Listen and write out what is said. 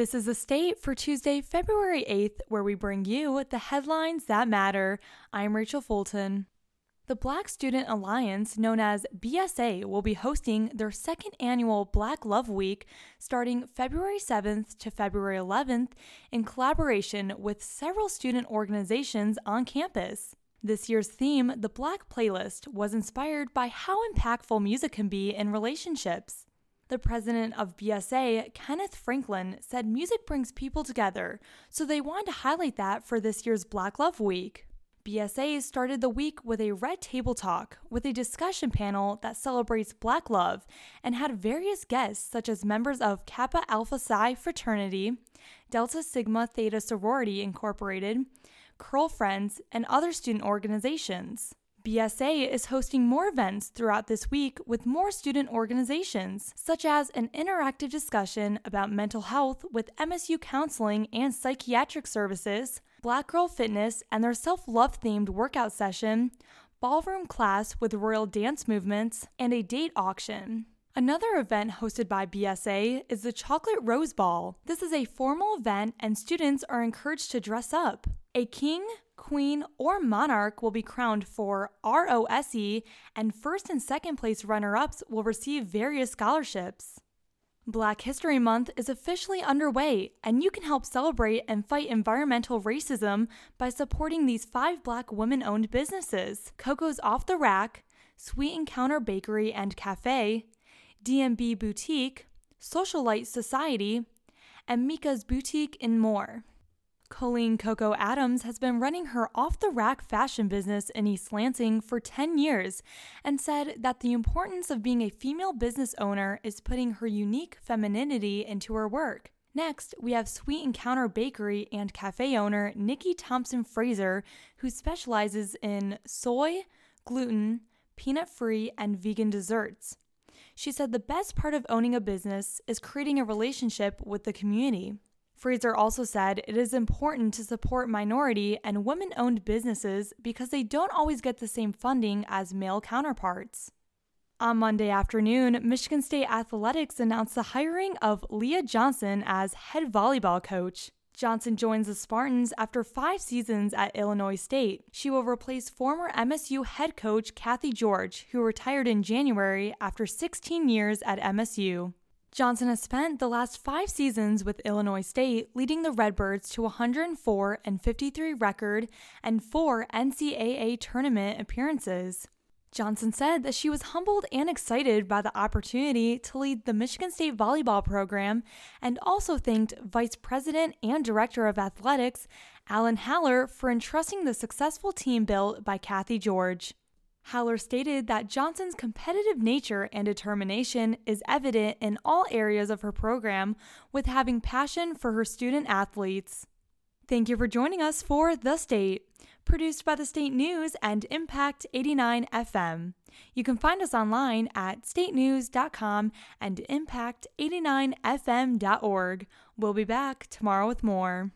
This is the state for Tuesday, February 8th, where we bring you the headlines that matter. I'm Rachel Fulton. The Black Student Alliance, known as BSA, will be hosting their second annual Black Love Week starting February 7th to February 11th in collaboration with several student organizations on campus. This year's theme, the Black Playlist, was inspired by how impactful music can be in relationships. The president of BSA, Kenneth Franklin, said music brings people together, so they wanted to highlight that for this year's Black Love Week. BSA started the week with a red table talk with a discussion panel that celebrates Black love and had various guests such as members of Kappa Alpha Psi fraternity, Delta Sigma Theta Sorority Incorporated, Curl Friends, and other student organizations. BSA is hosting more events throughout this week with more student organizations, such as an interactive discussion about mental health with MSU counseling and psychiatric services, Black Girl Fitness and their self love themed workout session, ballroom class with royal dance movements, and a date auction. Another event hosted by BSA is the Chocolate Rose Ball. This is a formal event and students are encouraged to dress up. A king, queen, or monarch will be crowned for ROSE, and first and second place runner ups will receive various scholarships. Black History Month is officially underway, and you can help celebrate and fight environmental racism by supporting these five black women owned businesses Coco's Off the Rack, Sweet Encounter Bakery and Cafe, DMB Boutique, Socialite Society, and Mika's Boutique, and more. Colleen Coco Adams has been running her off the rack fashion business in East Lansing for 10 years and said that the importance of being a female business owner is putting her unique femininity into her work. Next, we have Sweet Encounter Bakery and Cafe owner Nikki Thompson Fraser, who specializes in soy, gluten, peanut free, and vegan desserts. She said the best part of owning a business is creating a relationship with the community. Fraser also said it is important to support minority and women owned businesses because they don't always get the same funding as male counterparts. On Monday afternoon, Michigan State Athletics announced the hiring of Leah Johnson as head volleyball coach. Johnson joins the Spartans after five seasons at Illinois State. She will replace former MSU head coach Cathy George, who retired in January after 16 years at MSU. Johnson has spent the last five seasons with Illinois State, leading the Redbirds to 104 and 53 record and four NCAA tournament appearances. Johnson said that she was humbled and excited by the opportunity to lead the Michigan State volleyball program and also thanked Vice President and Director of Athletics Alan Haller for entrusting the successful team built by Cathy George. Haller stated that Johnson's competitive nature and determination is evident in all areas of her program, with having passion for her student athletes. Thank you for joining us for The State, produced by the State News and Impact 89 FM. You can find us online at statenews.com and impact89fm.org. We'll be back tomorrow with more.